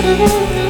you.